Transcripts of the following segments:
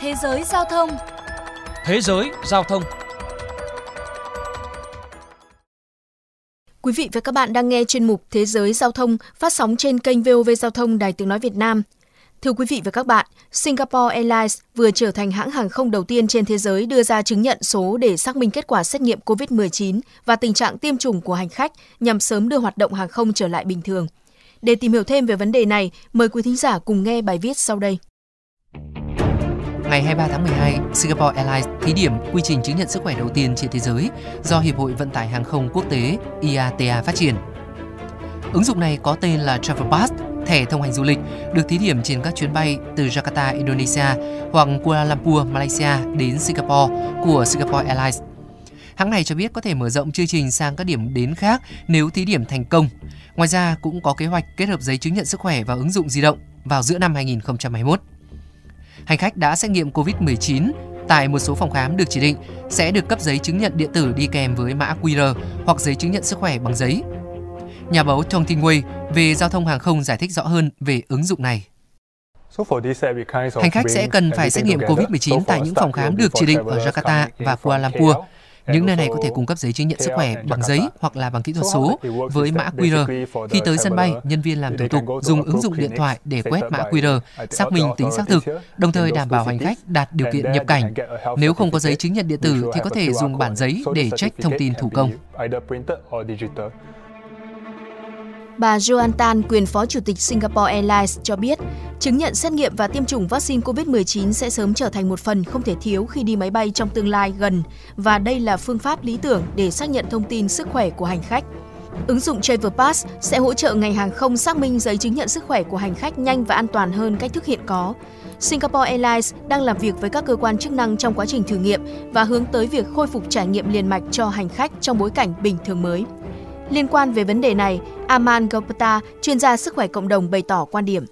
Thế giới giao thông Thế giới giao thông Quý vị và các bạn đang nghe chuyên mục Thế giới giao thông phát sóng trên kênh VOV Giao thông Đài Tiếng Nói Việt Nam. Thưa quý vị và các bạn, Singapore Airlines vừa trở thành hãng hàng không đầu tiên trên thế giới đưa ra chứng nhận số để xác minh kết quả xét nghiệm COVID-19 và tình trạng tiêm chủng của hành khách nhằm sớm đưa hoạt động hàng không trở lại bình thường. Để tìm hiểu thêm về vấn đề này, mời quý thính giả cùng nghe bài viết sau đây. Ngày 23 tháng 12, Singapore Airlines thí điểm quy trình chứng nhận sức khỏe đầu tiên trên thế giới do Hiệp hội Vận tải Hàng không Quốc tế IATA phát triển. Ứng dụng này có tên là Travel Pass, thẻ thông hành du lịch, được thí điểm trên các chuyến bay từ Jakarta, Indonesia hoặc Kuala Lumpur, Malaysia đến Singapore của Singapore Airlines. Hãng này cho biết có thể mở rộng chương trình sang các điểm đến khác nếu thí điểm thành công. Ngoài ra cũng có kế hoạch kết hợp giấy chứng nhận sức khỏe và ứng dụng di động vào giữa năm 2021 hành khách đã xét nghiệm COVID-19 tại một số phòng khám được chỉ định sẽ được cấp giấy chứng nhận điện tử đi kèm với mã QR hoặc giấy chứng nhận sức khỏe bằng giấy. Nhà báo Thông Tin Way về giao thông hàng không giải thích rõ hơn về ứng dụng này. Hành khách sẽ cần phải xét nghiệm COVID-19 tại những phòng khám được chỉ định ở Jakarta và Kuala Lumpur những nơi này có thể cung cấp giấy chứng nhận sức khỏe bằng giấy hoặc là bằng kỹ thuật số với mã QR. Khi tới sân bay, nhân viên làm thủ tục dùng ứng dụng điện thoại để quét mã QR, xác minh tính xác thực, đồng thời đảm bảo hành khách đạt điều kiện nhập cảnh. Nếu không có giấy chứng nhận điện tử thì có thể dùng bản giấy để check thông tin thủ công. Bà Joan Tan, quyền phó chủ tịch Singapore Airlines cho biết, chứng nhận xét nghiệm và tiêm chủng vaccine COVID-19 sẽ sớm trở thành một phần không thể thiếu khi đi máy bay trong tương lai gần và đây là phương pháp lý tưởng để xác nhận thông tin sức khỏe của hành khách. Ứng dụng Travel Pass sẽ hỗ trợ ngành hàng không xác minh giấy chứng nhận sức khỏe của hành khách nhanh và an toàn hơn cách thức hiện có. Singapore Airlines đang làm việc với các cơ quan chức năng trong quá trình thử nghiệm và hướng tới việc khôi phục trải nghiệm liền mạch cho hành khách trong bối cảnh bình thường mới. Liên quan về vấn đề này, Aman Gopta, chuyên gia sức khỏe cộng đồng bày tỏ quan điểm.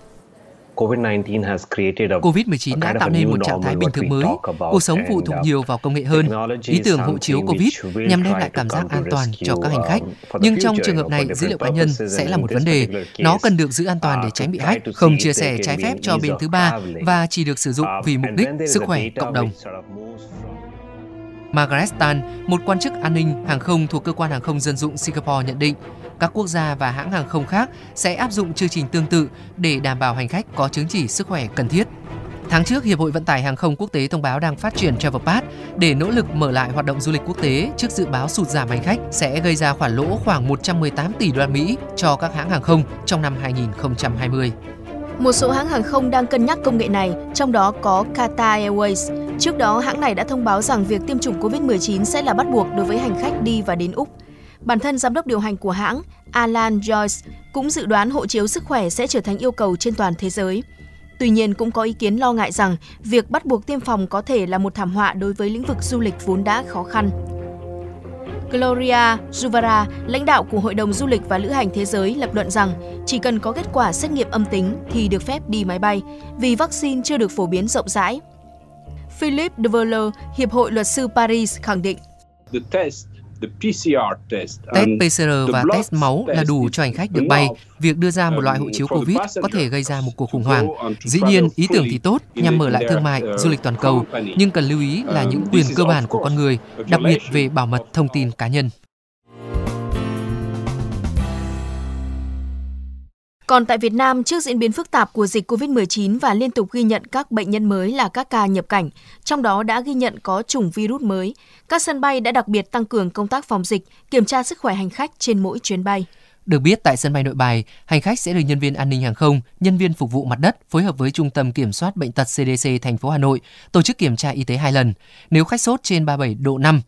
COVID-19 đã tạo nên một trạng thái bình thường mới. Cuộc sống phụ thuộc nhiều vào công nghệ hơn. Ý tưởng hộ chiếu COVID nhằm đem lại cảm giác an toàn cho các hành khách. Nhưng trong trường hợp này, dữ liệu cá nhân sẽ là một vấn đề. Nó cần được giữ an toàn để tránh bị hack, không chia sẻ trái phép cho bên thứ ba và chỉ được sử dụng vì mục đích sức khỏe cộng đồng. Margaret Tan, một quan chức an ninh hàng không thuộc cơ quan hàng không dân dụng Singapore nhận định, các quốc gia và hãng hàng không khác sẽ áp dụng chương trình tương tự để đảm bảo hành khách có chứng chỉ sức khỏe cần thiết. Tháng trước, Hiệp hội Vận tải Hàng không Quốc tế thông báo đang phát triển TravelPass để nỗ lực mở lại hoạt động du lịch quốc tế trước dự báo sụt giảm hành khách sẽ gây ra khoản lỗ khoảng 118 tỷ đô la Mỹ cho các hãng hàng không trong năm 2020. Một số hãng hàng không đang cân nhắc công nghệ này, trong đó có Qatar Airways. Trước đó, hãng này đã thông báo rằng việc tiêm chủng COVID-19 sẽ là bắt buộc đối với hành khách đi và đến Úc. Bản thân giám đốc điều hành của hãng, Alan Joyce, cũng dự đoán hộ chiếu sức khỏe sẽ trở thành yêu cầu trên toàn thế giới. Tuy nhiên, cũng có ý kiến lo ngại rằng việc bắt buộc tiêm phòng có thể là một thảm họa đối với lĩnh vực du lịch vốn đã khó khăn. Gloria Juvara, lãnh đạo của Hội đồng Du lịch và Lữ hành Thế giới lập luận rằng chỉ cần có kết quả xét nghiệm âm tính thì được phép đi máy bay vì vaccine chưa được phổ biến rộng rãi. Philip de Voller, Hiệp hội Luật sư Paris khẳng định. Test PCR và test máu là đủ cho hành khách được bay. Việc đưa ra một loại hộ chiếu COVID có thể gây ra một cuộc khủng hoảng. Dĩ nhiên, ý tưởng thì tốt nhằm mở lại thương mại, du lịch toàn cầu, nhưng cần lưu ý là những quyền cơ bản của con người, đặc biệt về bảo mật thông tin cá nhân. Còn tại Việt Nam, trước diễn biến phức tạp của dịch COVID-19 và liên tục ghi nhận các bệnh nhân mới là các ca nhập cảnh, trong đó đã ghi nhận có chủng virus mới, các sân bay đã đặc biệt tăng cường công tác phòng dịch, kiểm tra sức khỏe hành khách trên mỗi chuyến bay. Được biết tại sân bay Nội Bài, hành khách sẽ được nhân viên an ninh hàng không, nhân viên phục vụ mặt đất phối hợp với Trung tâm Kiểm soát bệnh tật CDC thành phố Hà Nội tổ chức kiểm tra y tế hai lần. Nếu khách sốt trên 37 độ 5,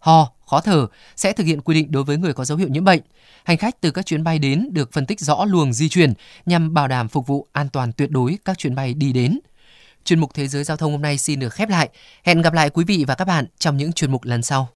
ho, khó thở sẽ thực hiện quy định đối với người có dấu hiệu nhiễm bệnh. Hành khách từ các chuyến bay đến được phân tích rõ luồng di chuyển nhằm bảo đảm phục vụ an toàn tuyệt đối các chuyến bay đi đến. Chuyên mục Thế giới Giao thông hôm nay xin được khép lại. Hẹn gặp lại quý vị và các bạn trong những chuyên mục lần sau.